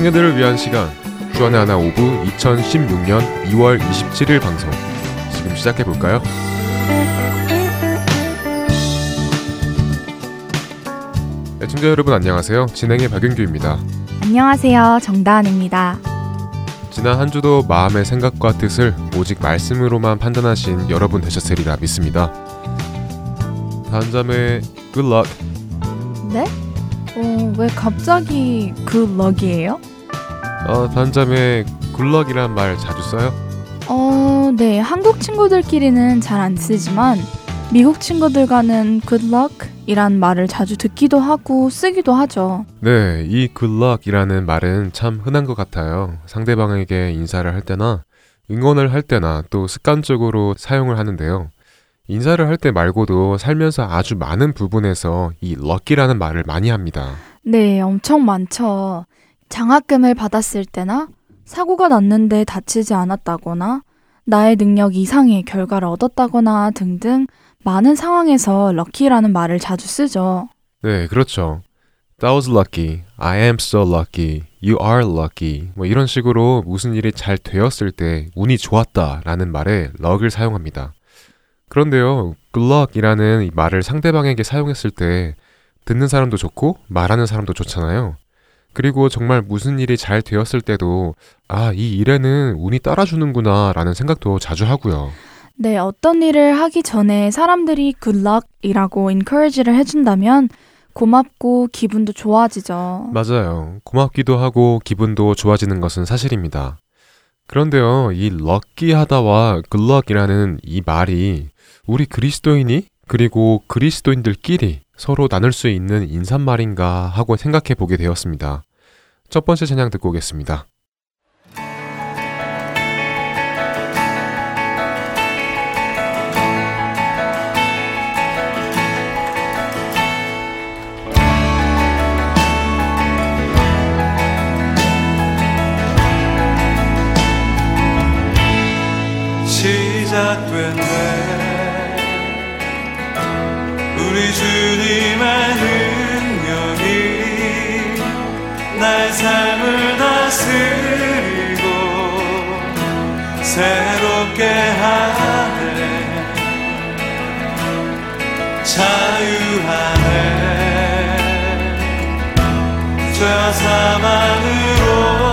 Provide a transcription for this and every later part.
청년들을 위한 시간 주안의 하나 오브 2016년 2월 27일 방송 지금 시작해 볼까요? 애청자 여러분 안녕하세요. 진행의 박윤규입니다. 안녕하세요. 정다은입니다. 지난 한 주도 마음의 생각과 뜻을 오직 말씀으로만 판단하신 여러분 되셨으리라 믿습니다. 다음 잠의 good luck. 네? 어, 왜 갑자기 good luck이에요? 어, good luck이란 말 자주 써요? 어, 네. 한국 친구들끼리는 잘 안 쓰지만 미국 친구들과는 good luck 이란 말을 자주 듣기도 하고 쓰기도 하죠. 네, 이 good luck이라는 말은 참 흔한 것 같아요. 상대방에게 인사를 할 때나 응원을 할 때나 또 습관적으로 사용을 하는데요. 인사를 할 때 말고도 살면서 아주 많은 부분에서 이 lucky라는 말을 많이 합니다. 네, 엄청 많죠. 장학금을 받았을 때나 사고가 났는데 다치지 않았다거나 나의 능력 이상의 결과를 얻었다거나 등등 많은 상황에서 럭키라는 말을 자주 쓰죠. 네, 그렇죠. That was lucky. I am so lucky. You are lucky. 뭐 이런 식으로 무슨 일이 잘 되었을 때 운이 좋았다라는 말에 luck을 사용합니다. 그런데요, good luck이라는 이 말을 상대방에게 사용했을 때 듣는 사람도 좋고 말하는 사람도 좋잖아요. 그리고 정말 무슨 일이 잘 되었을 때도 아, 이 일에는 운이 따라주는구나 라는 생각도 자주 하고요. 네, 어떤 일을 하기 전에 사람들이 good luck이라고 encourage를 해준다면 고맙고 기분도 좋아지죠. 맞아요. 고맙기도 하고 기분도 좋아지는 것은 사실입니다. 그런데요, 이 럭키하다와 굿럭이라는 이 말이 우리 그리스도인이 그리고 그리스도인들끼리 서로 나눌 수 있는 인사말인가 하고 생각해 보게 되었습니다. 첫 번째 찬양 듣고 오겠습니다. 시작된 우리 주님의 능력이 나의 삶을 다스리고 새롭게 하네. 자유하네. 죄와 사망으로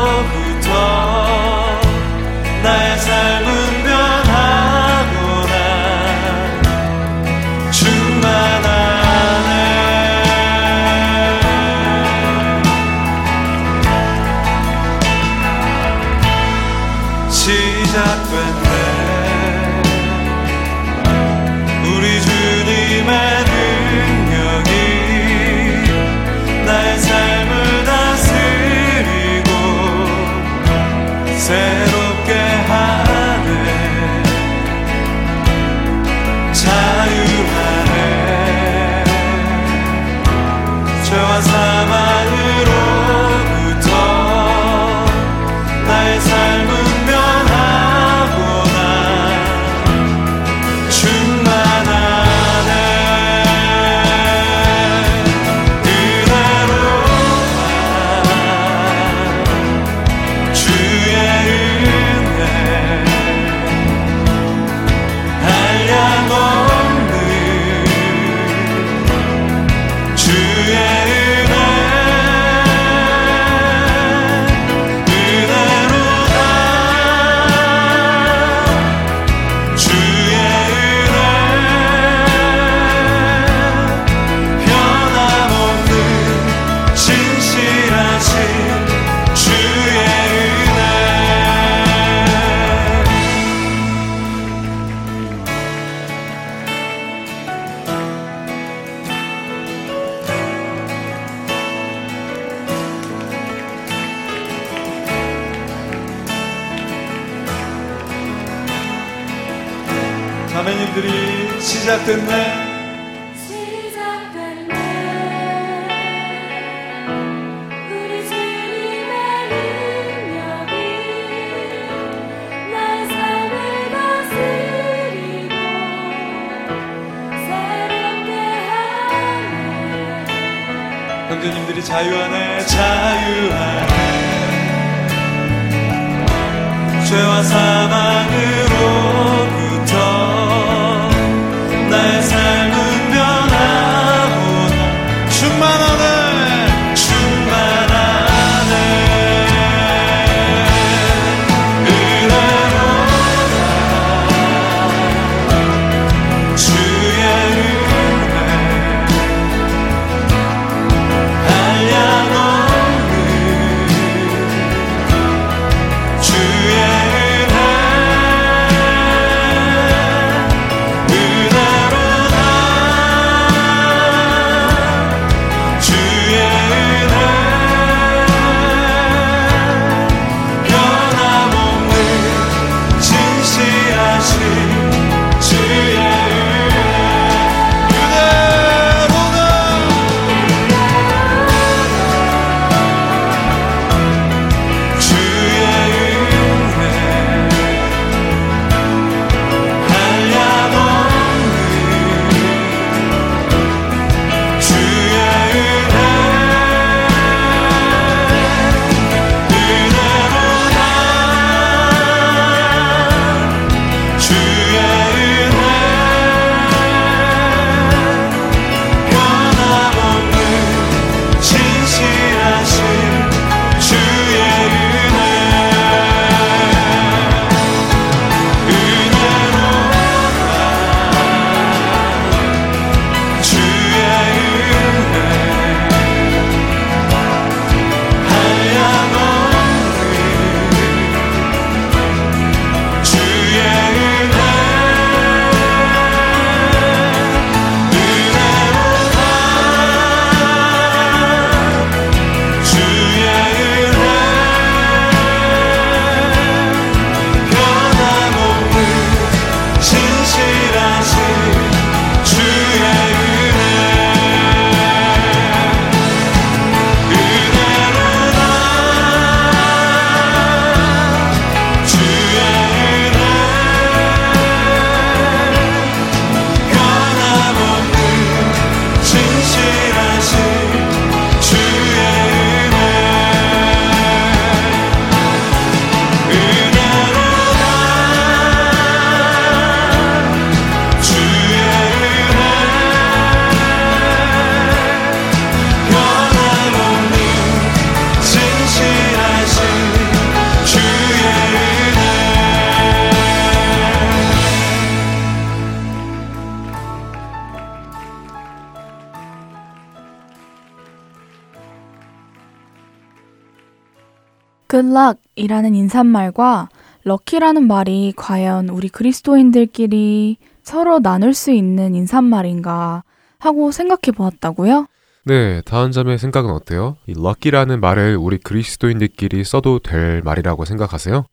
이라는 인사말과 럭키라는 말이 과연 우리 그리스도인들끼리 서로 나눌 수 있는 인사말인가 하고 생각해 보았다고요? 네, 다은 자매의 생각은 어때요? 이 럭키라는 말을 우리 그리스도인들끼리 써도 될 말이라고 생각하세요?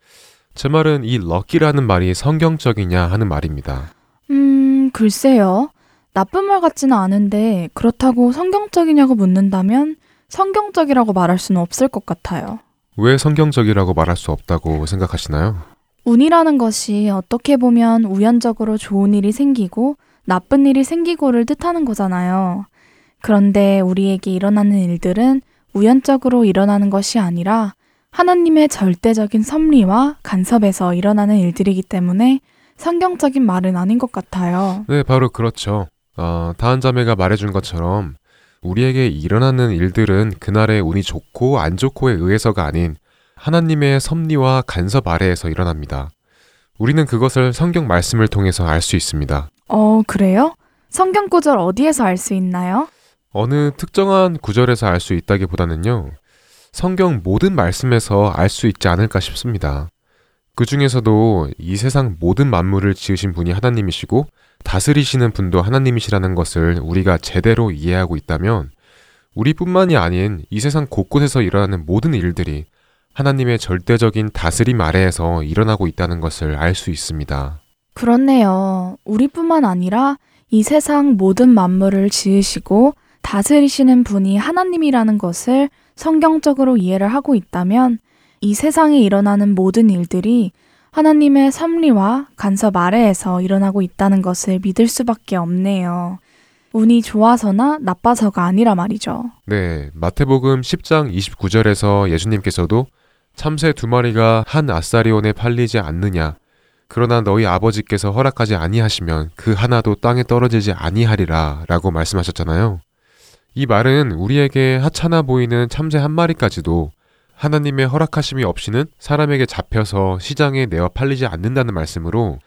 제 말은 이 럭키라는 말이 성경적이냐 하는 말입니다. 음, 글쎄요. 나쁜 말 같지는 않은데 그렇다고 성경적이냐고 묻는다면 성경적이라고 말할 수는 없을 것 같아요. 왜 성경적이라고 말할 수 없다고 생각하시나요? 운이라는 것이 어떻게 보면 우연적으로 좋은 일이 생기고 나쁜 일이 생기고를 뜻하는 거잖아요. 그런데 우리에게 일어나는 일들은 우연적으로 일어나는 것이 아니라 하나님의 절대적인 섭리와 간섭에서 일어나는 일들이기 때문에 성경적인 말은 아닌 것 같아요. 네, 바로 그렇죠. 어, 다은 자매가 말해준 것처럼 우리에게 일어나는 일들은 그날의 운이 좋고 안 좋고에 의해서가 아닌 하나님의 섭리와 간섭 아래에서 일어납니다. 우리는 그것을 성경 말씀을 통해서 알 수 있습니다. 어, 그래요? 성경 구절 어디에서 알 수 있나요? 어느 특정한 구절에서 알 수 있다기보다는요, 성경 모든 말씀에서 알 수 있지 않을까 싶습니다. 그 중에서도 이 세상 모든 만물을 지으신 분이 하나님이시고 다스리시는 분도 하나님이시라는 것을 우리가 제대로 이해하고 있다면 우리뿐만이 아닌 이 세상 곳곳에서 일어나는 모든 일들이 하나님의 절대적인 다스림 아래에서 일어나고 있다는 것을 알 수 있습니다. 그렇네요. 우리뿐만 아니라 이 세상 모든 만물을 지으시고 다스리시는 분이 하나님이라는 것을 성경적으로 이해를 하고 있다면 이 세상에 일어나는 모든 일들이 하나님의 섭리와 간섭 아래에서 일어나고 있다는 것을 믿을 수밖에 없네요. 운이 좋아서나 나빠서가 아니라 말이죠. 네, 마태복음 10장 29절에서 예수님께서도 참새 두 마리가 한 아사리온에 팔리지 않느냐 그러나 너희 아버지께서 허락하지 아니하시면 그 하나도 땅에 떨어지지 아니하리라 라고 말씀하셨잖아요. 이 말은 우리에게 하찮아 보이는 참새 한 마리까지도 하나님의 허락하심이 없이는 사람에게 잡혀서 시장에 내어 팔리지 않는다는 말씀으로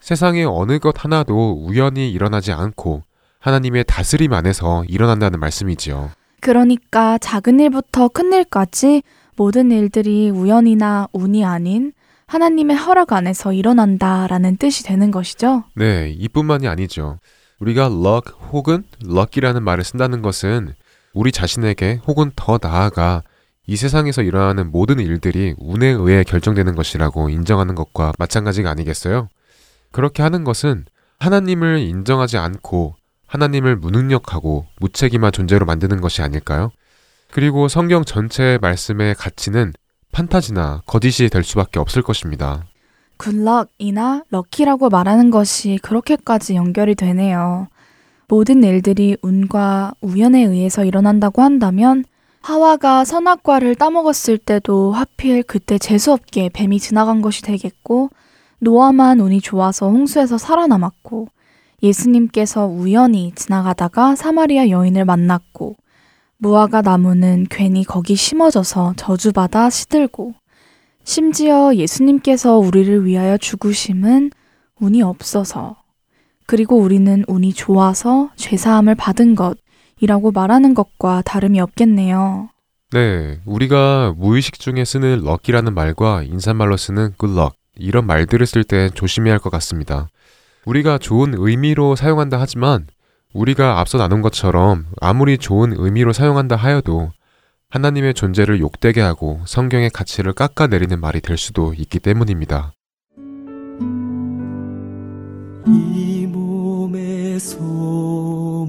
세상의 어느 것 하나도 우연히 일어나지 않고 하나님의 다스림 안에서 일어난다는 말씀이지요. 그러니까 작은 일부터 큰 일까지 모든 일들이 우연이나 운이 아닌 하나님의 허락 안에서 일어난다라는 뜻이 되는 것이죠. 네, 이뿐만이 아니죠. 우리가 luck 혹은 lucky라는 말을 쓴다는 것은 우리 자신에게 혹은 더 나아가 이 세상에서 일어나는 모든 일들이 운에 의해 결정되는 것이라고 인정하는 것과 마찬가지가 아니겠어요? 그렇게 하는 것은 하나님을 인정하지 않고 하나님을 무능력하고 무책임한 존재로 만드는 것이 아닐까요? 그리고 성경 전체의 말씀의 가치는 판타지나 거짓이 될 수밖에 없을 것입니다. 굿럭이나 럭키라고 말하는 것이 그렇게까지 연결이 되네요. 모든 일들이 운과 우연에 의해서 일어난다고 한다면 하와가 선악과를 따먹었을 때도 하필 그때 재수없게 뱀이 지나간 것이 되겠고 노아만 운이 좋아서 홍수에서 살아남았고 예수님께서 우연히 지나가다가 사마리아 여인을 만났고 무화과 나무는 괜히 거기 심어져서 저주받아 시들고 심지어 예수님께서 우리를 위하여 죽으심은 운이 없어서 그리고 우리는 운이 좋아서 죄사함을 받은 것 이라고 말하는 것과 다름이 없겠네요. 네, 우리가 무의식 중에 쓰는 럭키라는 말과 인사말로 쓰는 굿럭 이런 말들을 쓸때 조심해야 할 것 같습니다. 우리가 좋은 의미로 사용한다 하지만 우리가 앞서 나눈 것처럼 아무리 좋은 의미로 사용한다 하여도 하나님의 존재를 욕되게 하고 성경의 가치를 깎아내리는 말이 될 수도 있기 때문입니다. 이 몸의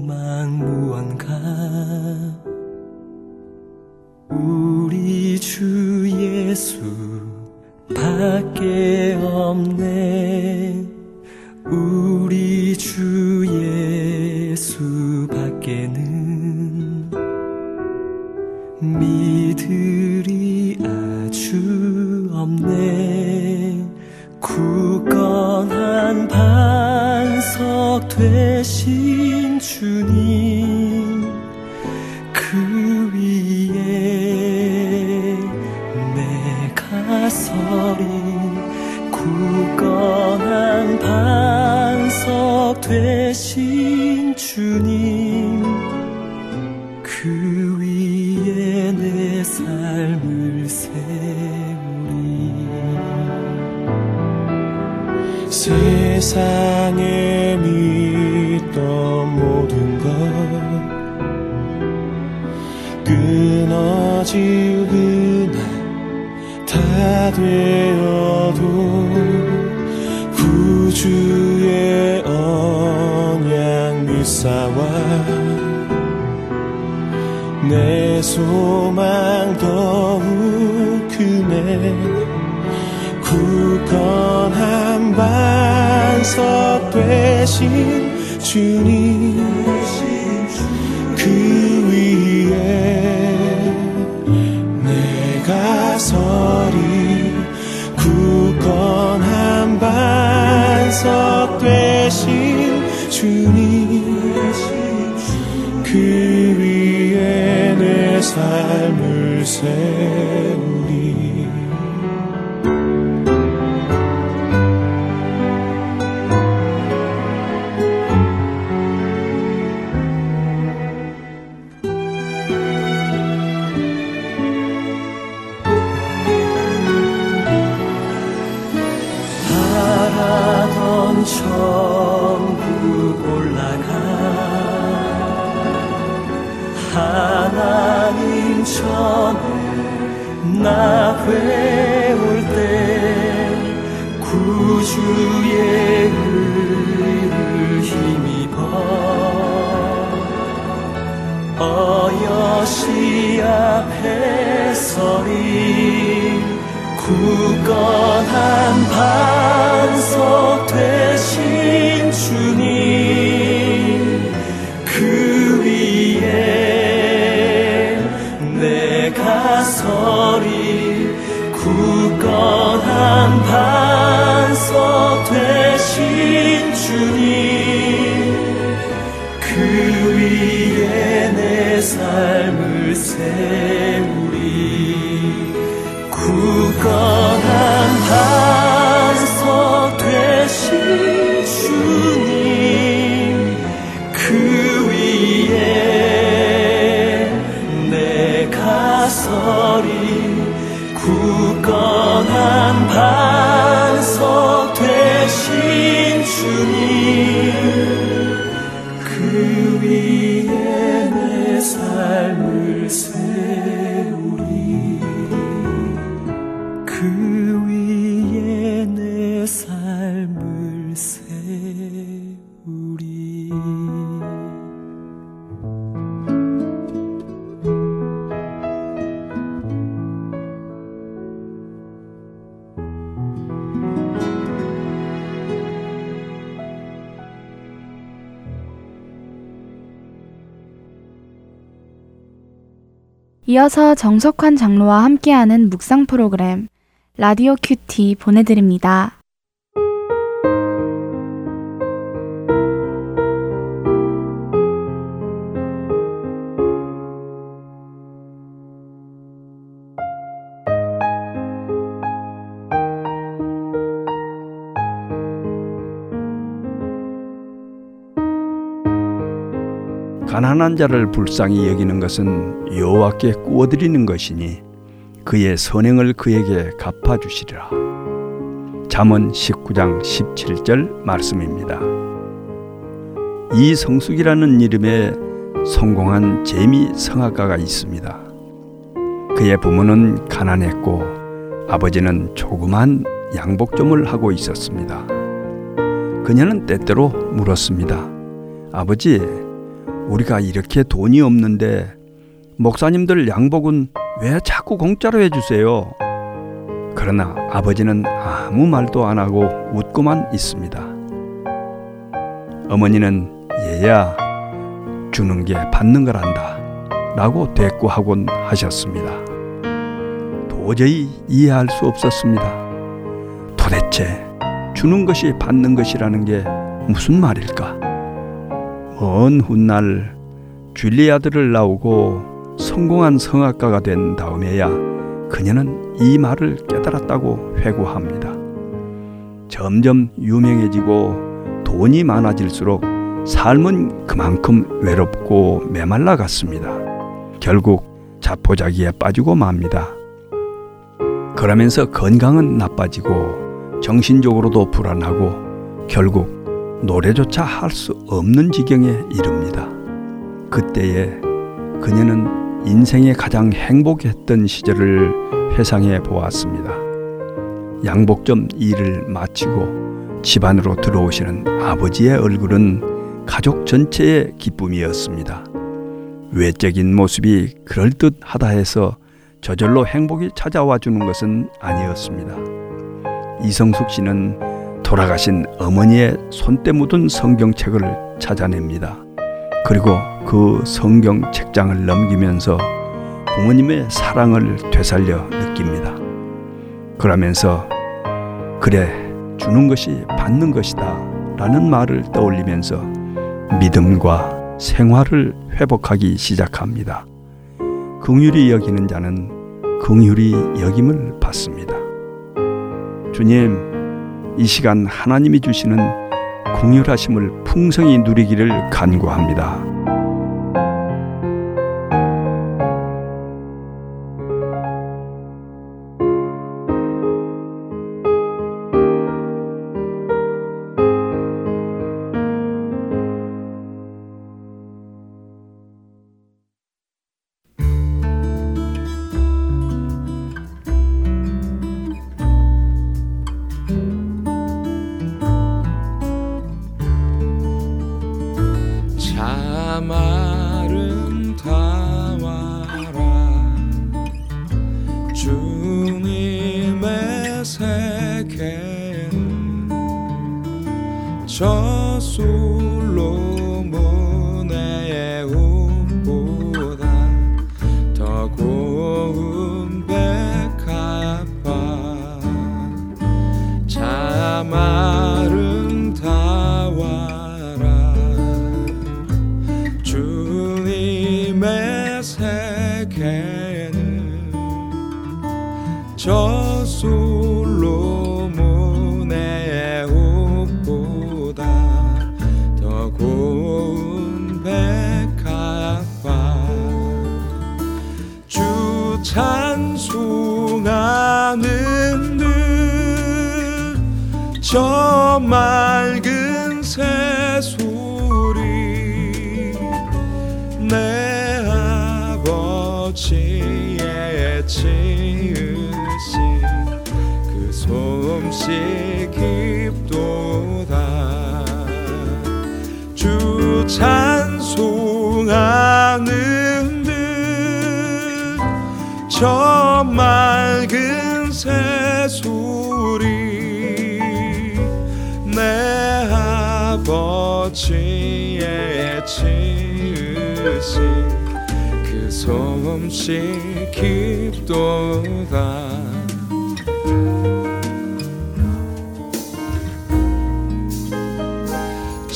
소망 무언가. 우리 주 예수 밖에 없네. 우리 주 예수 밖에는 미들이 아주 없네. 굳건한 반석 되신 주님 신 주님 이어서 정석환 장로와 함께하는 묵상 프로그램 라디오 큐티 보내드립니다. 가난한 자를 불쌍히 여기는 것은 여호와께 구워드리는 것이니 그의 선행을 그에게 갚아 주시리라. 잠언 19장 17절 말씀입니다. 이성숙이라는 이름의 성공한 재미 성악가가 있습니다. 그의 부모는 가난했고 아버지는 조그만 양복점을 하고 있었습니다. 그녀는 때때로 물었습니다. 아버지, 우리가 이렇게 돈이 없는데 목사님들 양복은 왜 자꾸 공짜로 해주세요? 그러나 아버지는 아무 말도 안 하고 웃고만 있습니다. 어머니는 얘야 주는 게 받는 거란다 라고 대꾸하곤 하셨습니다. 도저히 이해할 수 없었습니다. 도대체 주는 것이 받는 것이라는 게 무슨 말일까? 먼 훗날 줄리아드를 나오고 성공한 성악가가 된 다음에야 그녀는 이 말을 깨달았다고 회고합니다. 점점 유명해지고 돈이 많아질수록 삶은 그만큼 외롭고 메말라 갔습니다. 결국 자포자기에 빠지고 맙니다. 그러면서 건강은 나빠지고 정신적으로도 불안하고 결국 노래조차 할 수 없는 지경에 이릅니다. 그때에 그녀는 인생의 가장 행복했던 시절을 회상해 보았습니다. 양복점 일을 마치고 집안으로 들어오시는 아버지의 얼굴은 가족 전체의 기쁨이었습니다. 외적인 모습이 그럴듯하다 해서 저절로 행복이 찾아와 주는 것은 아니었습니다. 이성숙 씨는 돌아가신 어머니의 손때 묻은 성경책을 찾아냅니다. 그리고 그 성경 책장을 넘기면서 부모님의 사랑을 되살려 느낍니다. 그러면서 그래 주는 것이 받는 것이다 라는 말을 떠올리면서 믿음과 생활을 회복하기 시작합니다. 긍휼히 여기는 자는 긍휼히 여김을 받습니다. 주님 이 시간 하나님이 주시는 긍휼하심을 풍성히 누리기를 간구합니다.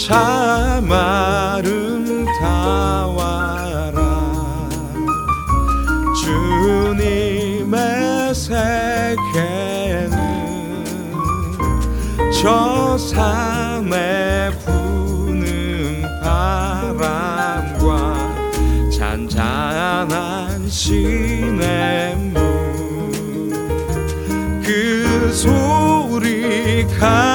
참 아름다워라. 주님의 세계는 저 산에 부는 바람과 잔잔한 시냇물 그 소리 가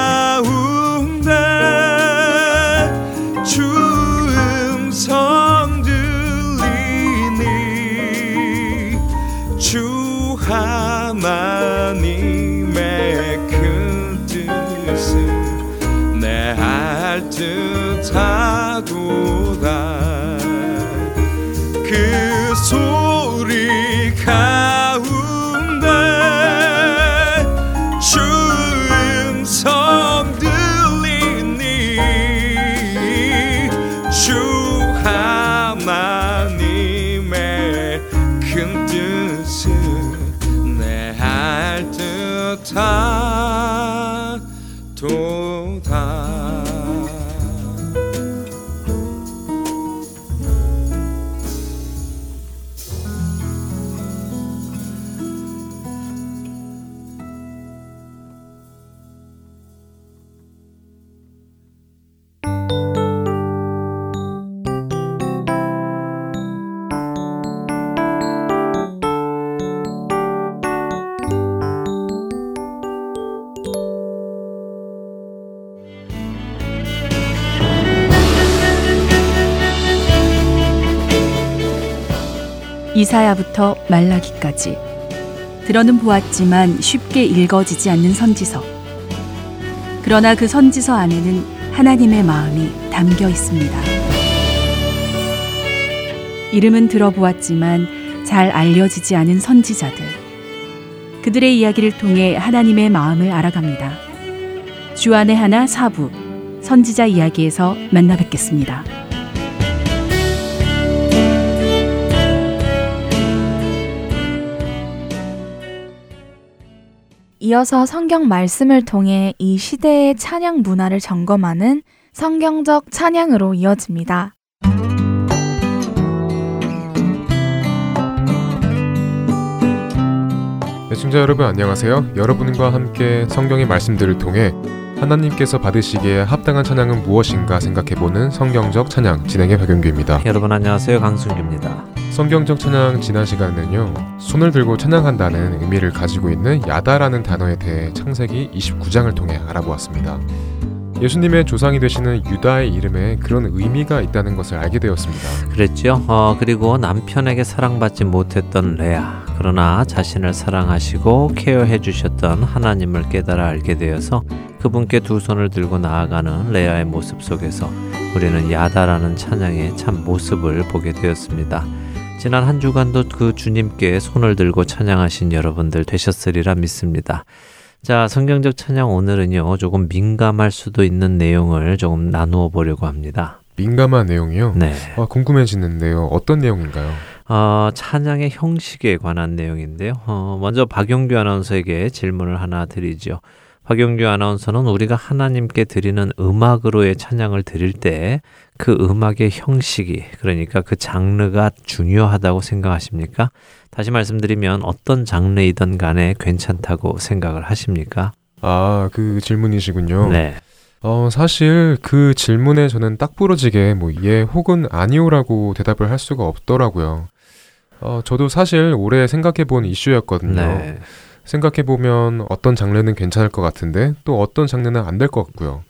이사야부터 말라기까지 들어는 보았지만 쉽게 읽어지지 않는 선지서. 그러나 그 선지서 안에는 하나님의 마음이 담겨 있습니다. 이름은 들어보았지만 잘 알려지지 않은 선지자들. 그들의 이야기를 통해 하나님의 마음을 알아갑니다. 주안의 하나 사부 선지자 이야기에서 만나 뵙겠습니다. 이어서 성경 말씀을 통해 이 시대의 찬양 문화를 점검하는 성경적 찬양으로 이어집니다. 애청자 여러분 안녕하세요. 여러분과 함께 성경의 말씀들을 통해 하나님께서 받으시기에 합당한 찬양은 무엇인가 생각해보는 성경적 찬양 진행의 박윤규입니다. 여러분 안녕하세요 강순규입니다. 성경적 찬양 지난 시간에는요 손을 들고 찬양한다는 의미를 가지고 있는 야다라는 단어에 대해 창세기 29장을 통해 알아보았습니다. 예수님의 조상이 되시는 유다의 이름에 그런 의미가 있다는 것을 알게 되었습니다. 그랬죠. 어, 그리고 남편에게 사랑받지 못했던 레아 그러나 자신을 사랑하시고 케어해 주셨던 하나님을 깨달아 알게 되어서 그분께 두 손을 들고 나아가는 레아의 모습 속에서 우리는 야다라는 찬양의 참 모습을 보게 되었습니다. 지난 한 주간도 그 주님께 손을 들고 찬양하신 여러분들 되셨으리라 믿습니다. 자, 성경적 찬양 오늘은요, 조금 민감할 수도 있는 내용을 조금 나누어 보려고 합니다. 민감한 내용이요? 네. 아, 궁금해지는데요. 어떤 내용인가요? 어, 찬양의 형식에 관한 내용인데요. 어, 먼저 박용규 아나운서에게 질문을 하나 드리죠. 박용규 아나운서는 우리가 하나님께 드리는 음악으로의 찬양을 드릴 때 그 음악의 형식이 그러니까 그 장르가 중요하다고 생각하십니까? 다시 말씀드리면 어떤 장르이든 간에 괜찮다고 생각을 하십니까? 아, 그 질문이시군요. 네. 어, 사실 그 질문에 저는 딱 부러지게 뭐 예 혹은 아니오라고 대답을 할 수가 없더라고요. 어, 저도 사실 오래 생각해 본 이슈였거든요. 네. 생각해보면 어떤 장르는 괜찮을 것 같은데 또 어떤 장르는 안 될 것 같고요.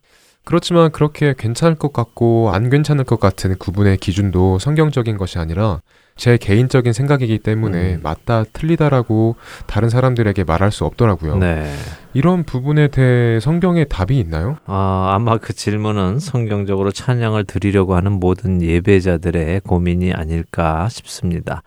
그렇지만 그렇게 괜찮을 것 같고 안 괜찮을 것 같은 구분의 기준도 성경적인 것이 아니라 제 개인적인 생각이기 때문에 음. 맞다 틀리다라고 다른 사람들에게 말할 수 없더라고요. 네. 이런 부분에 대해 성경에 답이 있나요? 아, 아마 그 질문은 성경적으로 찬양을 드리려고 하는 모든 예배자들의 고민이 아닐까 싶습니다.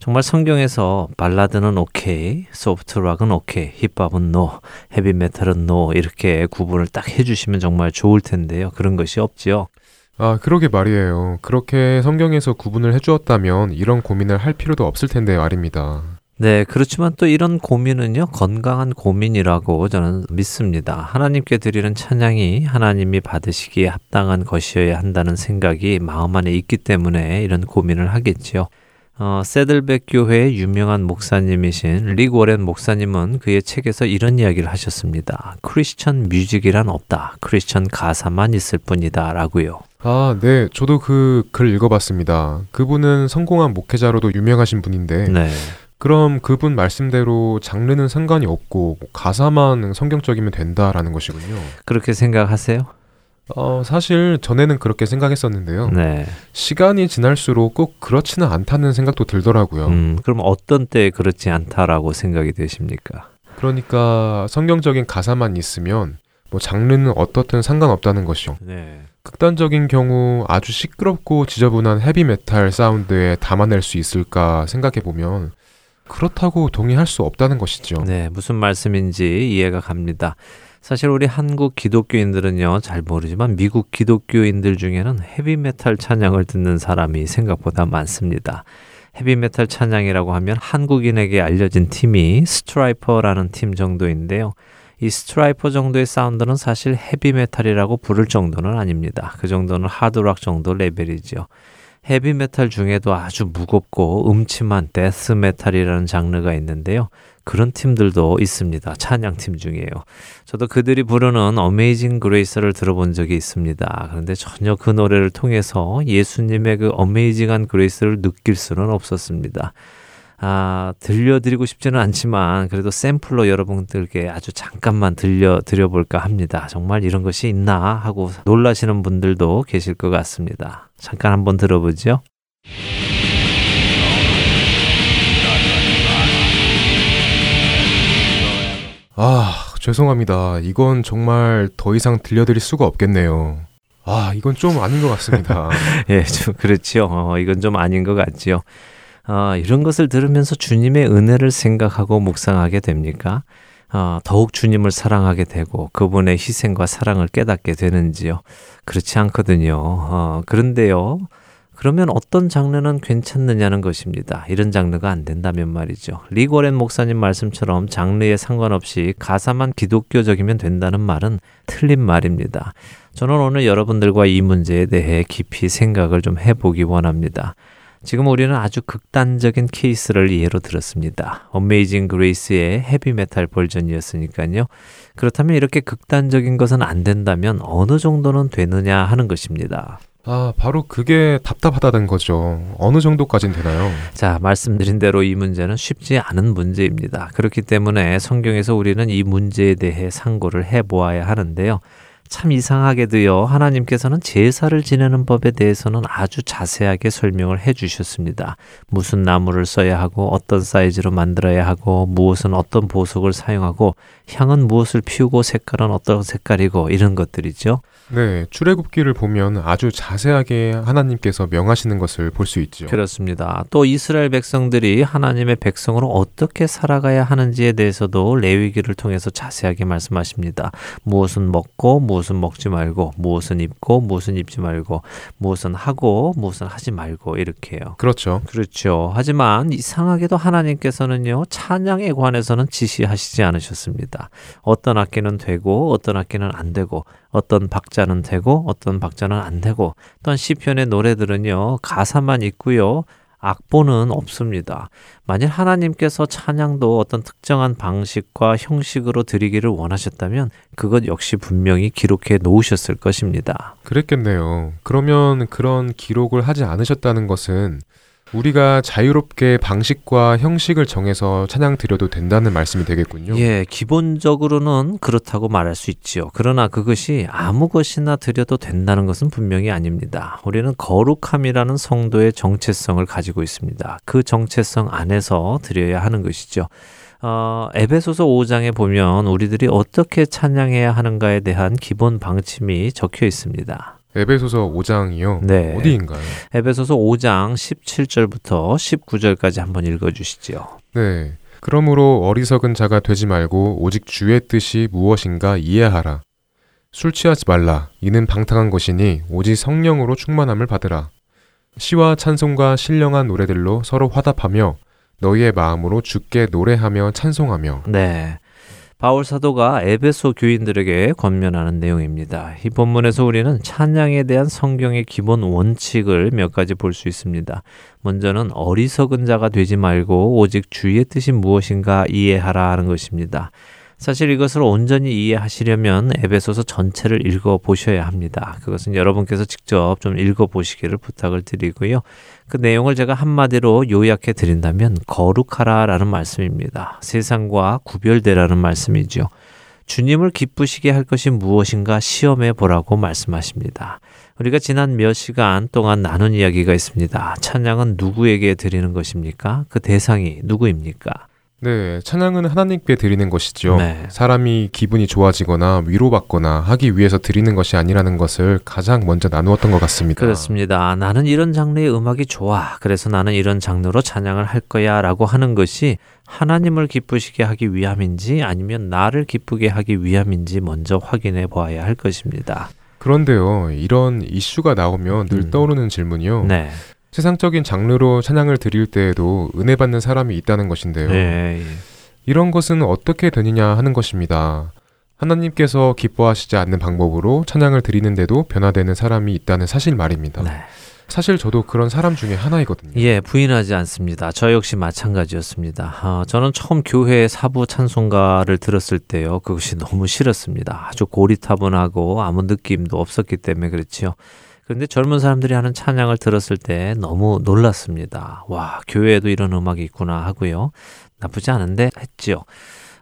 정말 성경에서 발라드는 오케이, 소프트락은 오케이, 힙합은 no, 헤비메탈은 no 이렇게 구분을 딱 해주시면 정말 좋을 텐데요. 그런 것이 없지요. 아, 그러게 말이에요. 그렇게 성경에서 구분을 해주었다면 이런 고민을 할 필요도 없을 텐데 말입니다. 네, 그렇지만 또 이런 고민은요, 건강한 고민이라고 저는 믿습니다. 하나님께 드리는 찬양이 하나님이 받으시기에 합당한 것이어야 한다는 생각이 마음 안에 있기 때문에 이런 고민을 하겠지요. 어, 세들백 교회의 유명한 목사님이신 릭 워렌 목사님은 그의 책에서 이런 이야기를 하셨습니다. 크리스천 뮤직이란 없다. 크리스천 가사만 있을 뿐이다. 라고요. 아, 네. 저도 그 글 읽어봤습니다. 그분은 성공한 목회자로도 유명하신 분인데, 네. 그럼 그분 말씀대로 장르는 상관이 없고 뭐 가사만 성경적이면 된다라는 것이군요. 그렇게 생각하세요? 어, 사실 전에는 그렇게 생각했었는데요. 네. 시간이 지날수록 꼭 그렇지는 않다는 생각도 들더라고요. 음, 그럼 어떤 때에 그렇지 않다라고 생각이 되십니까? 그러니까 성경적인 가사만 있으면 뭐 장르는 어떻든 상관없다는 것이요. 네. 극단적인 경우 아주 시끄럽고 지저분한 헤비메탈 사운드에 담아낼 수 있을까 생각해 보면 그렇다고 동의할 수 없다는 것이죠. 네, 무슨 말씀인지 이해가 갑니다. 사실 우리 한국 기독교인들은요, 잘 모르지만 미국 기독교인들 중에는 헤비메탈 찬양을 듣는 사람이 생각보다 많습니다. 헤비메탈 찬양이라고 하면 한국인에게 알려진 팀이 스트라이퍼라는 팀 정도인데요. 이 스트라이퍼 정도의 사운드는 사실 헤비메탈이라고 부를 정도는 아닙니다. 그 정도는 하드락 정도 레벨이죠. 헤비메탈 중에도 아주 무겁고 음침한 데스메탈이라는 장르가 있는데요. 그런 팀들도 있습니다. 찬양팀 중에요. 저도 그들이 부르는 Amazing Grace를 들어본 적이 있습니다. 그런데 전혀 그 노래를 통해서 예수님의 그 amazing한 grace를 느낄 수는 없었습니다. 아, 들려드리고 싶지는 않지만 그래도 샘플로 여러분들께 아주 잠깐만 들려드려 볼까 합니다. 정말 이런 것이 있나 하고 놀라시는 분들도 계실 것 같습니다. 잠깐 한번 들어보죠. 아, 죄송합니다. 이건 정말 더 이상 들려드릴 수가 없겠네요. 아, 이건 좀 아닌 것 같습니다. 예, 좀 그렇지요. 어, 이건 좀 아닌 것 같지요. 아, 이런 것을 들으면서 주님의 은혜를 생각하고 묵상하게 됩니까? 아, 더욱 주님을 사랑하게 되고 그분의 희생과 사랑을 깨닫게 되는지요? 그렇지 않거든요. 어, 그런데요. 그러면 어떤 장르는 괜찮느냐는 것입니다. 이런 장르가 안 된다면 말이죠. 리고렌 목사님 말씀처럼 장르에 상관없이 가사만 기독교적이면 된다는 말은 틀린 말입니다. 저는 오늘 여러분들과 이 문제에 대해 깊이 생각을 좀 해보기 원합니다. 지금 우리는 아주 극단적인 케이스를 예로 들었습니다. 어메이징 그레이스의 헤비메탈 버전이었으니까요. 그렇다면 이렇게 극단적인 것은 안 된다면 어느 정도는 되느냐 하는 것입니다. 아, 바로 그게 답답하다는 거죠. 어느 정도까진 되나요? 자, 말씀드린 대로 이 문제는 쉽지 않은 문제입니다. 그렇기 때문에 성경에서 우리는 이 문제에 대해 상고를 해 보아야 하는데요. 참 이상하게도요, 하나님께서는 제사를 지내는 법에 대해서는 아주 자세하게 설명을 해 주셨습니다. 무슨 나무를 써야 하고, 어떤 사이즈로 만들어야 하고, 무엇은 어떤 보석을 사용하고, 향은 무엇을 피우고, 색깔은 어떤 색깔이고, 이런 것들이죠. 네, 출애굽기를 보면 아주 자세하게 하나님께서 명하시는 것을 볼 수 있죠. 그렇습니다. 또 이스라엘 백성들이 하나님의 백성으로 어떻게 살아가야 하는지에 대해서도 레위기를 통해서 자세하게 말씀하십니다. 무엇은 먹고 무엇 은 먹지 말고 무엇은 입고 무엇은 입지 말고 무엇은 하고 무엇은 하지 말고 이렇게요. 그렇죠. 그렇죠. 하지만 이상하게도 하나님께서는요 찬양에 관해서는 지시하시지 않으셨습니다. 어떤 악기는 되고 어떤 악기는 안 되고 어떤 박자는 되고 어떤 박자는 안 되고 또한 시편의 노래들은요 가사만 있고요 악보는 없습니다. 만일 하나님께서 찬양도 어떤 특정한 방식과 형식으로 드리기를 원하셨다면 그것 역시 분명히 기록해 놓으셨을 것입니다. 그랬겠네요. 그러면 그런 기록을 하지 않으셨다는 것은 우리가 자유롭게 방식과 형식을 정해서 찬양 드려도 된다는 말씀이 되겠군요. 예, 기본적으로는 그렇다고 말할 수 있지요. 그러나 그것이 아무 것이나 드려도 된다는 것은 분명히 아닙니다. 우리는 거룩함이라는 성도의 정체성을 가지고 있습니다. 그 정체성 안에서 드려야 하는 것이죠. 어, 에베소서 5장에 보면 우리들이 어떻게 찬양해야 하는가에 대한 기본 방침이 적혀 있습니다. 에베소서 5장이요. 네. 어디인가요? 에베소서 5장 17절부터 19절까지 한번 읽어 주시지요. 네. 그러므로 어리석은 자가 되지 말고 오직 주의 뜻이 무엇인가 이해하라. 술 취하지 말라. 이는 방탕한 것이니 오직 성령으로 충만함을 받으라. 시와 찬송과 신령한 노래들로 서로 화답하며 너희의 마음으로 주께 노래하며 찬송하며 네. 바울 사도가 에베소 교인들에게 권면하는 내용입니다. 이 본문에서 우리는 찬양에 대한 성경의 기본 원칙을 몇 가지 볼 수 있습니다. 먼저는 어리석은 자가 되지 말고 오직 주의 뜻이 무엇인가 이해하라 하는 것입니다. 사실 이것을 온전히 이해하시려면 에베소서 전체를 읽어 보셔야 합니다. 그것은 여러분께서 직접 좀 읽어 보시기를 부탁을 드리고요. 그 내용을 제가 한마디로 요약해 드린다면 거룩하라라는 말씀입니다. 세상과 구별되라는 말씀이죠. 주님을 기쁘시게 할 것이 무엇인가 시험해 보라고 말씀하십니다. 우리가 지난 몇 시간 동안 나눈 이야기가 있습니다. 찬양은 누구에게 드리는 것입니까? 그 대상이 누구입니까? 네, 찬양은 하나님께 드리는 것이죠. 네. 사람이 기분이 좋아지거나 위로받거나 하기 위해서 드리는 것이 아니라는 것을 가장 먼저 나누었던 것 같습니다. 그렇습니다. 나는 이런 장르의 음악이 좋아. 그래서 나는 이런 장르로 찬양을 할 거야. 라고 하는 것이 하나님을 기쁘시게 하기 위함인지 아니면 나를 기쁘게 하기 위함인지 먼저 확인해 보아야 할 것입니다. 그런데요, 이런 이슈가 나오면 늘 음. 떠오르는 질문이요. 네. 세상적인 장르로 찬양을 드릴 때에도 은혜 받는 사람이 있다는 것인데요. 네. 이런 것은 어떻게 되느냐 하는 것입니다. 하나님께서 기뻐하시지 않는 방법으로 찬양을 드리는데도 변화되는 사람이 있다는 사실 말입니다. 네. 사실 저도 그런 사람 중에 하나이거든요. 예, 부인하지 않습니다. 저 역시 마찬가지였습니다. 어, 저는 처음 교회 사부 찬송가를 들었을 때요, 그것이 너무 싫었습니다. 아주 고리타분하고 아무 느낌도 없었기 때문에 그렇지요. 그런데 젊은 사람들이 하는 찬양을 들었을 때 너무 놀랐습니다. 와, 교회에도 이런 음악이 있구나 하고요. 나쁘지 않은데 했지요.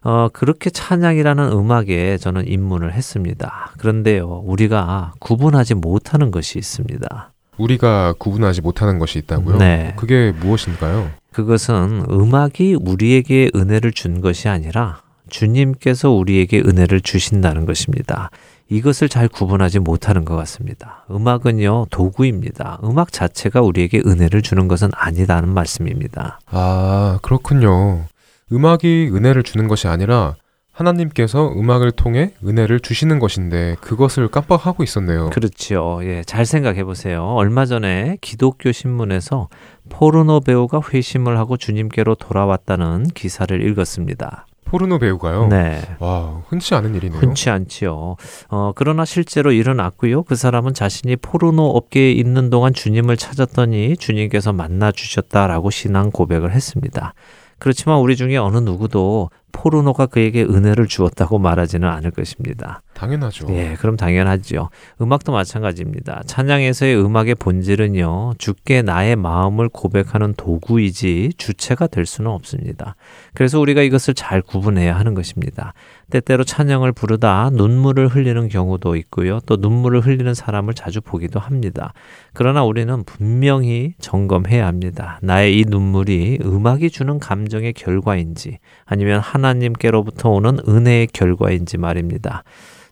어, 그렇게 찬양이라는 음악에 저는 입문을 했습니다. 그런데요, 우리가 구분하지 못하는 것이 있습니다. 우리가 구분하지 못하는 것이 있다고요? 네. 그게 무엇인가요? 그것은 음악이 우리에게 은혜를 준 것이 아니라 주님께서 우리에게 은혜를 주신다는 것입니다. 이것을 잘 구분하지 못하는 것 같습니다. 음악은요, 도구입니다. 음악 자체가 우리에게 은혜를 주는 것은 아니다는 말씀입니다. 아, 그렇군요. 음악이 은혜를 주는 것이 아니라 하나님께서 음악을 통해 은혜를 주시는 것인데 그것을 깜빡하고 있었네요. 그렇지요. 예, 잘 생각해 보세요. 얼마 전에 기독교 신문에서 포르노 배우가 회심을 하고 주님께로 돌아왔다는 기사를 읽었습니다. 포르노 배우가요? 네. 와, 흔치 않은 일이네요. 흔치 않지요. 어, 그러나 실제로 일어났고요. 그 사람은 자신이 포르노 업계에 있는 동안 주님을 찾았더니 주님께서 만나 주셨다라고 신앙 고백을 했습니다. 그렇지만 우리 중에 어느 누구도 포르노가 그에게 은혜를 주었다고 말하지는 않을 것입니다. 당연하죠. 예, 그럼 당연하죠. 음악도 마찬가지입니다. 찬양에서의 음악의 본질은요, 주께 나의 마음을 고백하는 도구이지 주체가 될 수는 없습니다. 그래서 우리가 이것을 잘 구분해야 하는 것입니다. 때때로 찬양을 부르다 눈물을 흘리는 경우도 있고요. 또 눈물을 흘리는 사람을 자주 보기도 합니다. 그러나 우리는 분명히 점검해야 합니다. 나의 이 눈물이 음악이 주는 감정의 결과인지 아니면 하나님께로부터 오는 은혜의 결과인지 말입니다.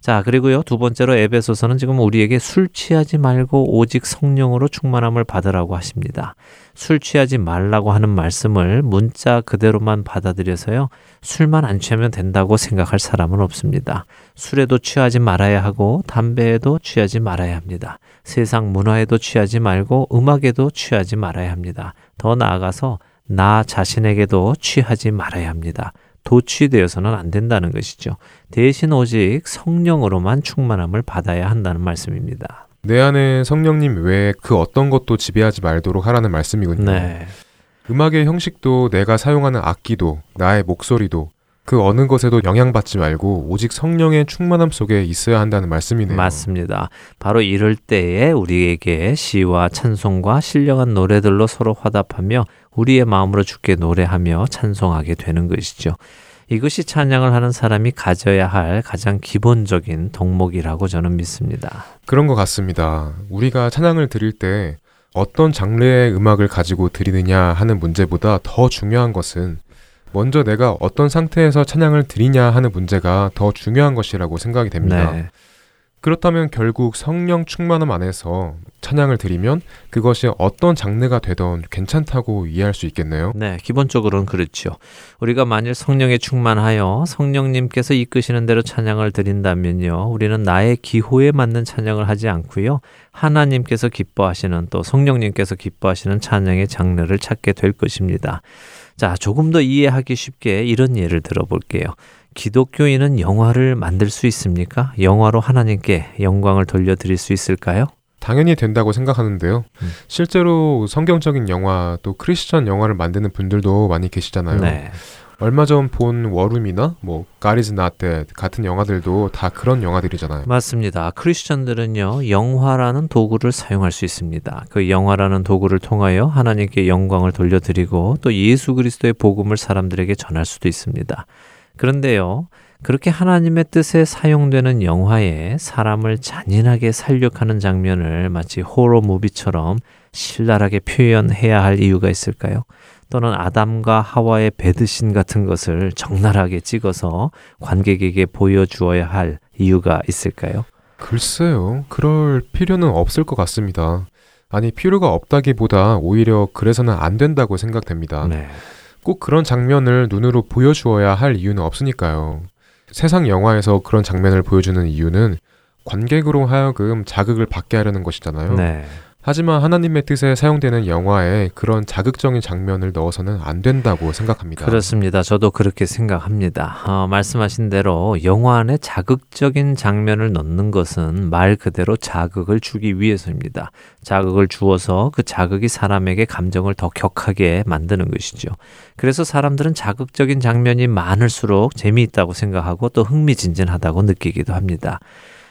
자, 그리고요. 두 번째로 에베소서는 지금 우리에게 술 취하지 말고 오직 성령으로 충만함을 받으라고 하십니다. 술 취하지 말라고 하는 말씀을 문자 그대로만 받아들여서요. 술만 안 취하면 된다고 생각할 사람은 없습니다. 술에도 취하지 말아야 하고 담배에도 취하지 말아야 합니다. 세상 문화에도 취하지 말고 음악에도 취하지 말아야 합니다. 더 나아가서 나 자신에게도 취하지 말아야 합니다. 도취되어서는 안 된다는 것이죠. 대신 오직 성령으로만 충만함을 받아야 한다는 말씀입니다. 내 안에 성령님 외에 그 어떤 것도 지배하지 말도록 하라는 말씀이군요. 네. 음악의 형식도 내가 사용하는 악기도 나의 목소리도 그 어느 것에도 영향받지 말고 오직 성령의 충만함 속에 있어야 한다는 말씀이네요. 맞습니다. 바로 이럴 때에 우리에게 시와 찬송과 신령한 노래들로 서로 화답하며 우리의 마음으로 주께 노래하며 찬송하게 되는 것이죠. 이것이 찬양을 하는 사람이 가져야 할 가장 기본적인 덕목이라고 저는 믿습니다. 그런 것 같습니다. 우리가 찬양을 드릴 때 어떤 장르의 음악을 가지고 드리느냐 하는 문제보다 더 중요한 것은 먼저 내가 어떤 상태에서 찬양을 드리냐 하는 문제가 더 중요한 것이라고 생각이 됩니다. 네. 그렇다면 결국 성령 충만함 안에서 찬양을 드리면 그것이 어떤 장르가 되던 괜찮다고 이해할 수 있겠네요. 네, 기본적으로는 그렇죠. 우리가 만일 성령에 충만하여 성령님께서 이끄시는 대로 찬양을 드린다면요. 우리는 나의 기호에 맞는 찬양을 하지 않고요. 하나님께서 기뻐하시는 또 성령님께서 기뻐하시는 찬양의 장르를 찾게 될 것입니다. 자, 조금 더 이해하기 쉽게 이런 예를 들어볼게요. 기독교인은 영화를 만들 수 있습니까? 영화로 하나님께 영광을 돌려드릴 수 있을까요? 당연히 된다고 생각하는데요. 음. 실제로 성경적인 영화 또 크리스천 영화를 만드는 분들도 많이 계시잖아요. 네. 얼마 전 본 워룸이나 뭐 not dead 같은 영화들도 다 그런 영화들이잖아요. 맞습니다. 크리스천들은요, 영화라는 도구를 사용할 수 있습니다. 그 영화라는 도구를 통하여 하나님께 영광을 돌려드리고 또 예수 그리스도의 복음을 사람들에게 전할 수도 있습니다. 그런데요, 그렇게 하나님의 뜻에 사용되는 영화에 사람을 잔인하게 살육하는 장면을 마치 호러 무비처럼 신랄하게 표현해야 할 이유가 있을까요? 또는 아담과 하와의 배드신 같은 것을 적나라하게 찍어서 관객에게 보여주어야 할 이유가 있을까요? 글쎄요. 그럴 필요는 없을 것 같습니다. 아니, 필요가 없다기보다 오히려 그래서는 안 된다고 생각됩니다. 네. 꼭 그런 장면을 눈으로 보여주어야 할 이유는 없으니까요. 세상 영화에서 그런 장면을 보여주는 이유는 관객으로 하여금 자극을 받게 하려는 것이잖아요. 네. 하지만 하나님의 뜻에 사용되는 영화에 그런 자극적인 장면을 넣어서는 안 된다고 생각합니다. 그렇습니다. 저도 그렇게 생각합니다. 어, 말씀하신 대로 영화 안에 자극적인 장면을 넣는 것은 말 그대로 자극을 주기 위해서입니다. 자극을 주어서 그 자극이 사람에게 감정을 더 격하게 만드는 것이죠. 그래서 사람들은 자극적인 장면이 많을수록 재미있다고 생각하고 또 흥미진진하다고 느끼기도 합니다.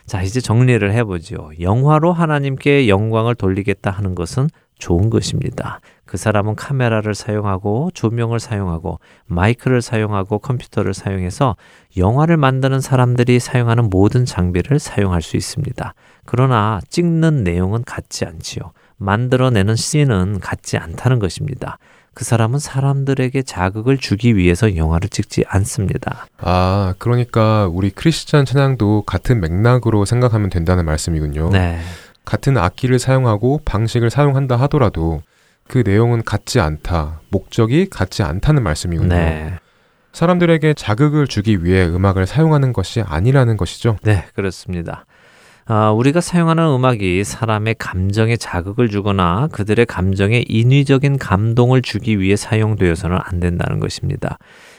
자, 이제 정리를 해보죠. 영화로 하나님께 영광을 돌리겠다 하는 것은 좋은 것입니다. 그 사람은 카메라를 사용하고 조명을 사용하고 마이크를 사용하고 컴퓨터를 사용해서 영화를 만드는 사람들이 사용하는 모든 장비를 사용할 수 있습니다. 그러나 찍는 내용은 같지 않지요. 만들어내는 씬은 같지 않다는 것입니다. 그 사람은 사람들에게 자극을 주기 위해서 영화를 찍지 않습니다. 아, 그러니까 우리 크리스찬 찬양도 같은 맥락으로 생각하면 된다는 말씀이군요. 네. 같은 악기를 사용하고 방식을 사용한다 하더라도 그 내용은 같지 않다, 목적이 같지 않다는 말씀이군요. 네. 사람들에게 자극을 주기 위해 음악을 사용하는 것이 아니라는 것이죠. 네, 그렇습니다. 아, 우리가 사용하는 음악이 사람의 감정에 자극을 주거나 그들의 감정에 인위적인 감동을 주기 위해 사용되어서는 안 된다는 것입니다.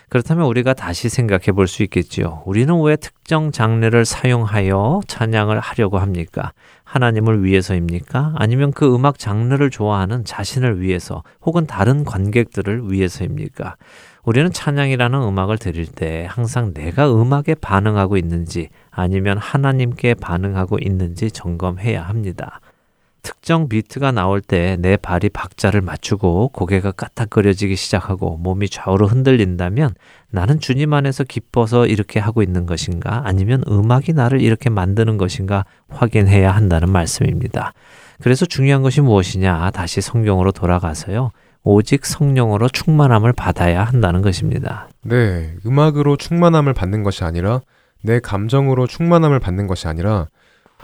그렇다면 우리가 다시 생각해 볼 수 있겠지요. 우리는 왜 특정 장르를 사용하여 찬양을 하려고 합니까? 하나님을 위해서입니까? 아니면 그 음악 장르를 좋아하는 자신을 위해서 혹은 다른 관객들을 위해서입니까? 우리는 찬양이라는 음악을 들을 때 항상 내가 음악에 반응하고 있는지 아니면 하나님께 반응하고 있는지 점검해야 합니다. 특정 비트가 나올 때 내 발이 박자를 맞추고 고개가 까딱거려지기 시작하고 몸이 좌우로 흔들린다면 나는 주님 안에서 기뻐서 이렇게 하고 있는 것인가 아니면 음악이 나를 이렇게 만드는 것인가 확인해야 한다는 말씀입니다. 그래서 중요한 것이 무엇이냐 다시 성경으로 돌아가서요. 오직 성령으로 충만함을 받아야 한다는 것입니다. 네, 음악으로 충만함을 받는 것이 아니라 내 감정으로 충만함을 받는 것이 아니라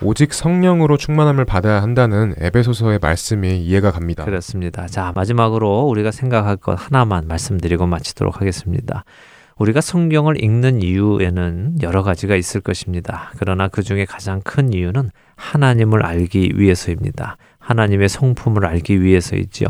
오직 성령으로 충만함을 받아야 한다는 에베소서의 말씀이 이해가 갑니다. 그렇습니다. 자, 마지막으로 우리가 생각할 것 하나만 말씀드리고 마치도록 하겠습니다. 우리가 성경을 읽는 이유에는 여러 가지가 있을 것입니다. 그러나 그 중에 가장 큰 이유는 하나님을 알기 위해서입니다. 하나님의 성품을 알기 위해서이지요.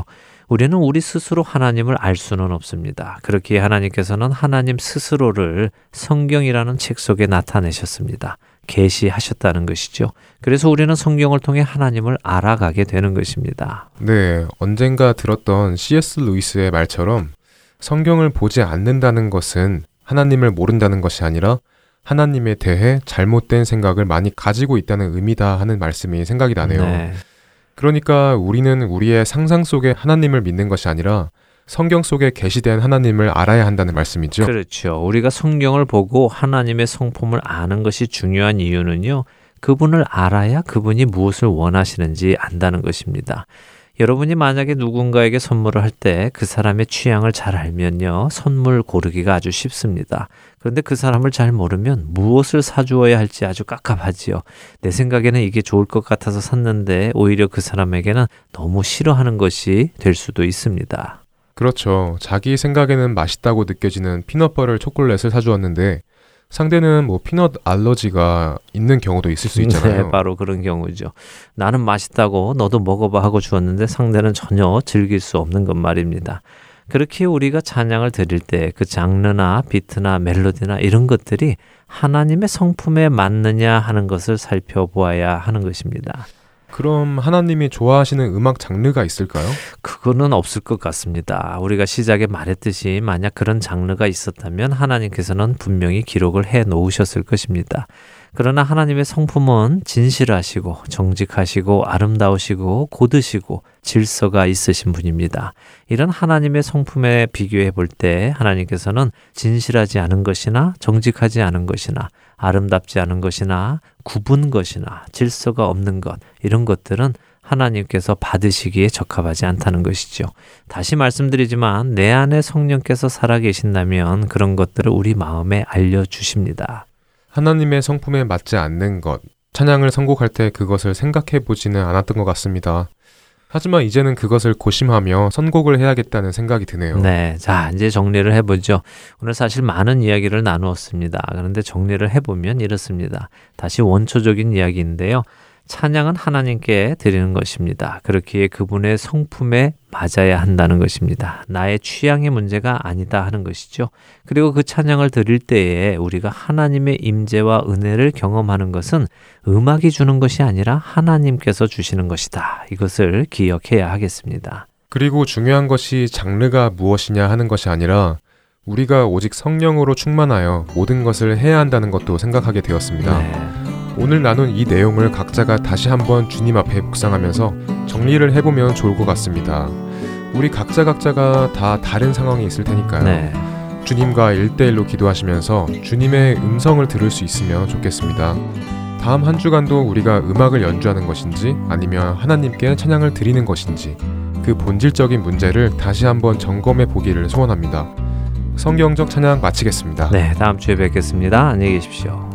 우리는 우리 스스로 하나님을 알 수는 없습니다. 그렇기에 하나님께서는 하나님 스스로를 성경이라는 책 속에 나타내셨습니다. 계시하셨다는 것이죠. 그래서 우리는 성경을 통해 하나님을 알아가게 되는 것입니다. 네, 언젠가 들었던 C.S. 루이스의 말처럼 성경을 보지 않는다는 것은 하나님을 모른다는 것이 아니라 하나님에 대해 잘못된 생각을 많이 가지고 있다는 의미다 하는 말씀이 생각이 나네요. 네. 그러니까 우리는 우리의 상상 속의 하나님을 믿는 것이 아니라 성경 속에 계시된 하나님을 알아야 한다는 말씀이죠. 그렇죠. 우리가 성경을 보고 하나님의 성품을 아는 것이 중요한 이유는요. 그분을 알아야 그분이 무엇을 원하시는지 안다는 것입니다. 여러분이 만약에 누군가에게 선물을 할 때 그 사람의 취향을 잘 알면요. 선물 고르기가 아주 쉽습니다. 그런데 그 사람을 잘 모르면 무엇을 사주어야 할지 아주 깝깝하지요. 내 생각에는 이게 좋을 것 같아서 샀는데 오히려 그 사람에게는 너무 싫어하는 것이 될 수도 있습니다. 그렇죠. 자기 생각에는 맛있다고 느껴지는 피넛버터 초콜릿을 사주었는데 상대는 뭐 피넛 알러지가 있는 경우도 있을 수 있잖아요. 네, 바로 그런 경우죠. 나는 맛있다고 너도 먹어봐 하고 주었는데 상대는 전혀 즐길 수 없는 것 말입니다. 그렇게 우리가 찬양을 드릴 때 그 장르나 비트나 멜로디나 이런 것들이 하나님의 성품에 맞느냐 하는 것을 살펴보아야 하는 것입니다. 그럼 하나님이 좋아하시는 음악 장르가 있을까요? 그거는 없을 것 같습니다. 우리가 시작에 말했듯이 만약 그런 장르가 있었다면 하나님께서는 분명히 기록을 해 놓으셨을 것입니다. 그러나 하나님의 성품은 진실하시고 정직하시고 아름다우시고 고드시고 질서가 있으신 분입니다. 이런 하나님의 성품에 비교해 볼 때 하나님께서는 진실하지 않은 것이나 정직하지 않은 것이나 아름답지 않은 것이나 굽은 것이나 질서가 없는 것 이런 것들은 하나님께서 받으시기에 적합하지 않다는 것이죠. 다시 말씀드리지만 내 안에 성령께서 살아계신다면 그런 것들을 우리 마음에 알려주십니다. 하나님의 성품에 맞지 않는 것, 찬양을 선곡할 때 그것을 생각해 보지는 않았던 것 같습니다. 하지만 이제는 그것을 고심하며 선곡을 해야겠다는 생각이 드네요. 네. 자, 이제 정리를 해보죠. 오늘 사실 많은 이야기를 나누었습니다. 그런데 정리를 해보면 이렇습니다. 다시 원초적인 이야기인데요. 찬양은 하나님께 드리는 것입니다. 그렇기에 그분의 성품에 맞아야 한다는 것입니다. 나의 취향의 문제가 아니다 하는 것이죠. 그리고 그 찬양을 드릴 때에 우리가 하나님의 임재와 은혜를 경험하는 것은 음악이 주는 것이 아니라 하나님께서 주시는 것이다. 이것을 기억해야 하겠습니다. 그리고 중요한 것이 장르가 무엇이냐 하는 것이 아니라 우리가 오직 성령으로 충만하여 모든 것을 해야 한다는 것도 생각하게 되었습니다. 네. 오늘 나눈 이 내용을 각자가 다시 한번 주님 앞에 묵상하면서 정리를 해보면 좋을 것 같습니다. 우리 각자 각자가 다 다른 상황이 있을 테니까요. 네. 주님과 일대일로 기도하시면서 주님의 음성을 들을 수 있으면 좋겠습니다. 다음 한 주간도 우리가 음악을 연주하는 것인지 아니면 하나님께 찬양을 드리는 것인지 그 본질적인 문제를 다시 한번 점검해 보기를 소원합니다. 성경적 찬양 마치겠습니다. 네. 다음 주에 뵙겠습니다. 안녕히 계십시오.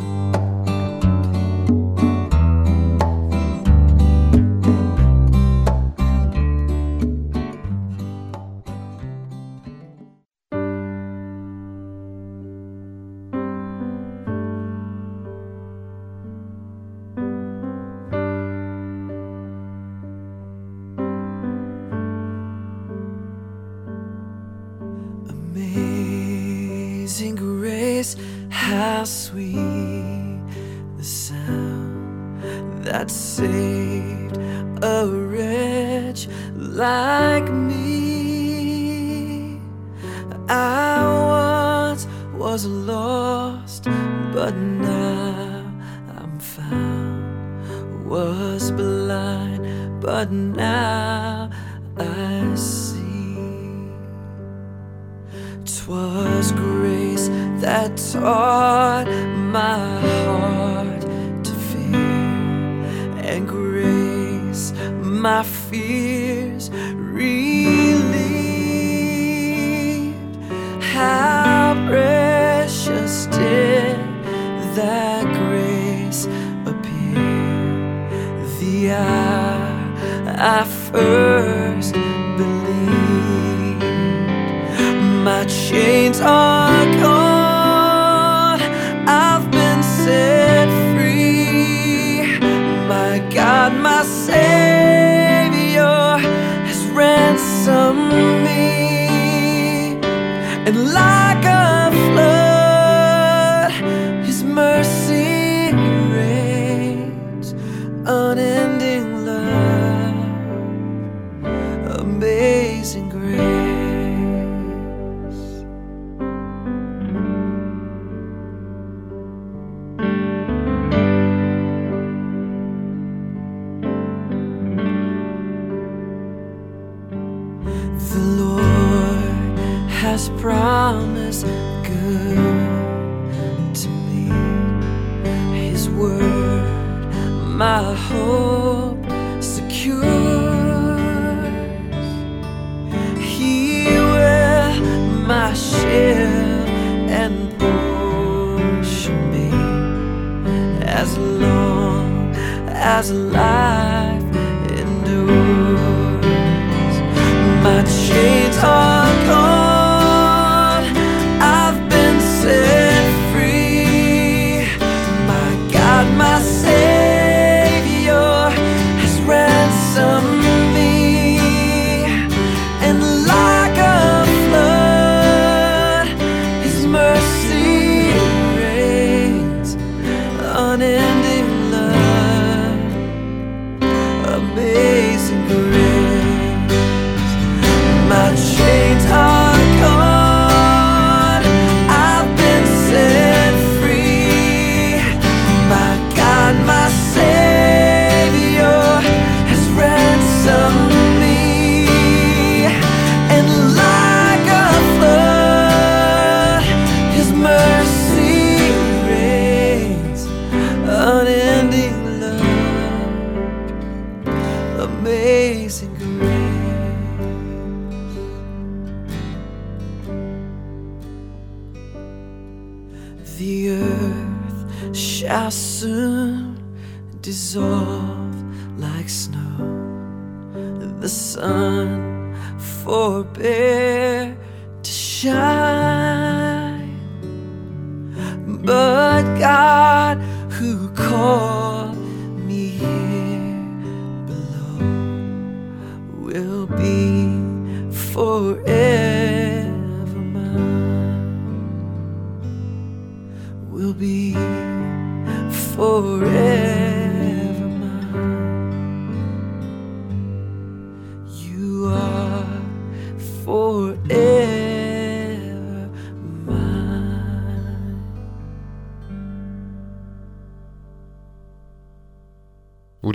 My chains are gone. I've been set free. My God, my Savior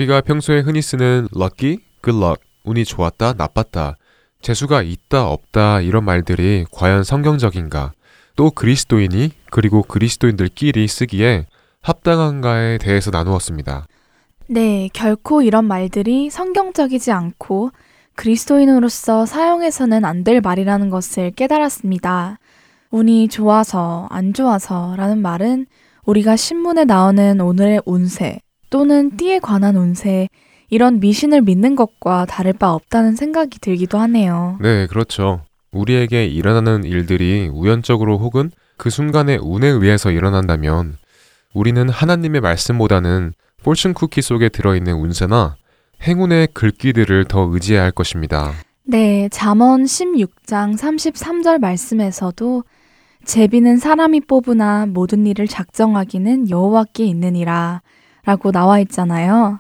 우리가 평소에 흔히 쓰는 lucky, good luck, 운이 좋았다, 나빴다, 재수가 있다, 없다 이런 말들이 과연 성경적인가? 또 그리스도인이 그리고 그리스도인들끼리 쓰기에 합당한가에 대해서 나누었습니다. 네, 결코 이런 말들이 성경적이지 않고 그리스도인으로서 사용해서는 안 될 말이라는 것을 깨달았습니다. 운이 좋아서, 안 좋아서 라는 말은 우리가 신문에 나오는 오늘의 운세 또는 띠에 관한 운세 이런 미신을 믿는 것과 다를 바 없다는 생각이 들기도 하네요. 네, 그렇죠. 우리에게 일어나는 일들이 우연적으로 혹은 그 순간의 운에 의해서 일어난다면 우리는 하나님의 말씀보다는 폴춘 쿠키 속에 들어있는 운세나 행운의 글귀들을 더 의지해야 할 것입니다. 네, 잠언 16장 33절 말씀에서도 제비는 사람이 뽑으나 모든 일을 작정하기는 여호와께 있느니라 라고 나와 있잖아요.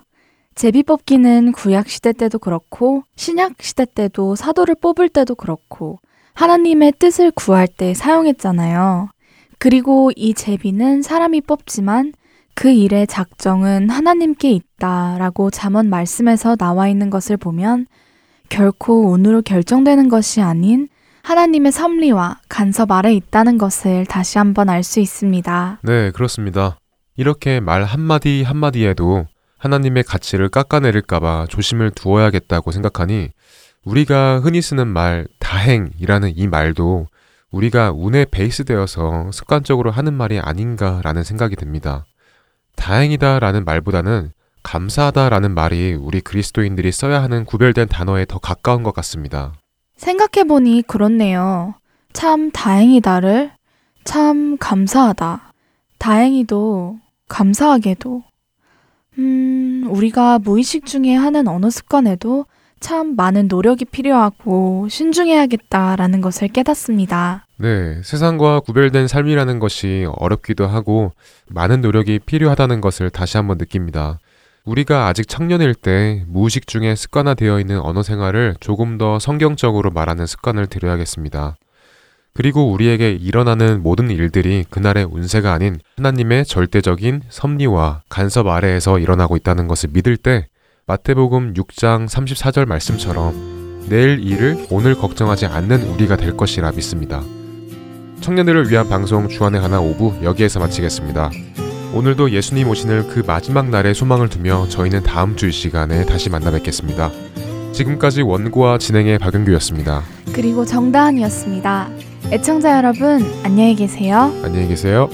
제비 뽑기는 구약 시대 때도 그렇고 신약 시대 때도 사도를 뽑을 때도 그렇고 하나님의 뜻을 구할 때 사용했잖아요. 그리고 이 제비는 사람이 뽑지만 그 일의 작정은 하나님께 있다 라고 잠언 말씀에서 나와 있는 것을 보면 결코 운으로 결정되는 것이 아닌 하나님의 섭리와 간섭 아래 있다는 것을 다시 한번 알 수 있습니다. 네, 그렇습니다. 이렇게 말 한마디 한마디에도 하나님의 가치를 깎아내릴까봐 조심을 두어야겠다고 생각하니 우리가 흔히 쓰는 말 다행이라는 이 말도 우리가 운에 베이스 되어서 습관적으로 하는 말이 아닌가라는 생각이 듭니다. 다행이다라는 말보다는 감사하다라는 말이 우리 그리스도인들이 써야 하는 구별된 단어에 더 가까운 것 같습니다. 생각해보니 그렇네요. 참 다행이다를 참 감사하다. 다행히도 감사하게도 음, 우리가 무의식 중에 하는 언어 습관에도 참 많은 노력이 필요하고 신중해야겠다라는 것을 깨닫습니다. 네, 세상과 구별된 삶이라는 것이 어렵기도 하고 많은 노력이 필요하다는 것을 다시 한번 느낍니다. 우리가 아직 청년일 때 무의식 중에 습관화되어 있는 언어 생활을 조금 더 성경적으로 말하는 습관을 들여야겠습니다. 그리고 우리에게 일어나는 모든 일들이 그날의 운세가 아닌 하나님의 절대적인 섭리와 간섭 아래에서 일어나고 있다는 것을 믿을 때 마태복음 6장 34절 말씀처럼 내일 일을 오늘 걱정하지 않는 우리가 될 것이라 믿습니다. 청년들을 위한 방송 주안의 하나 오부 여기에서 마치겠습니다. 오늘도 예수님 오시는 그 마지막 날에 소망을 두며 저희는 다음 주 이 시간에 다시 만나 뵙겠습니다. 지금까지 원고와 진행의 박은규였습니다. 그리고 정다은이었습니다. 애청자 여러분, 안녕히 계세요. 안녕히 계세요.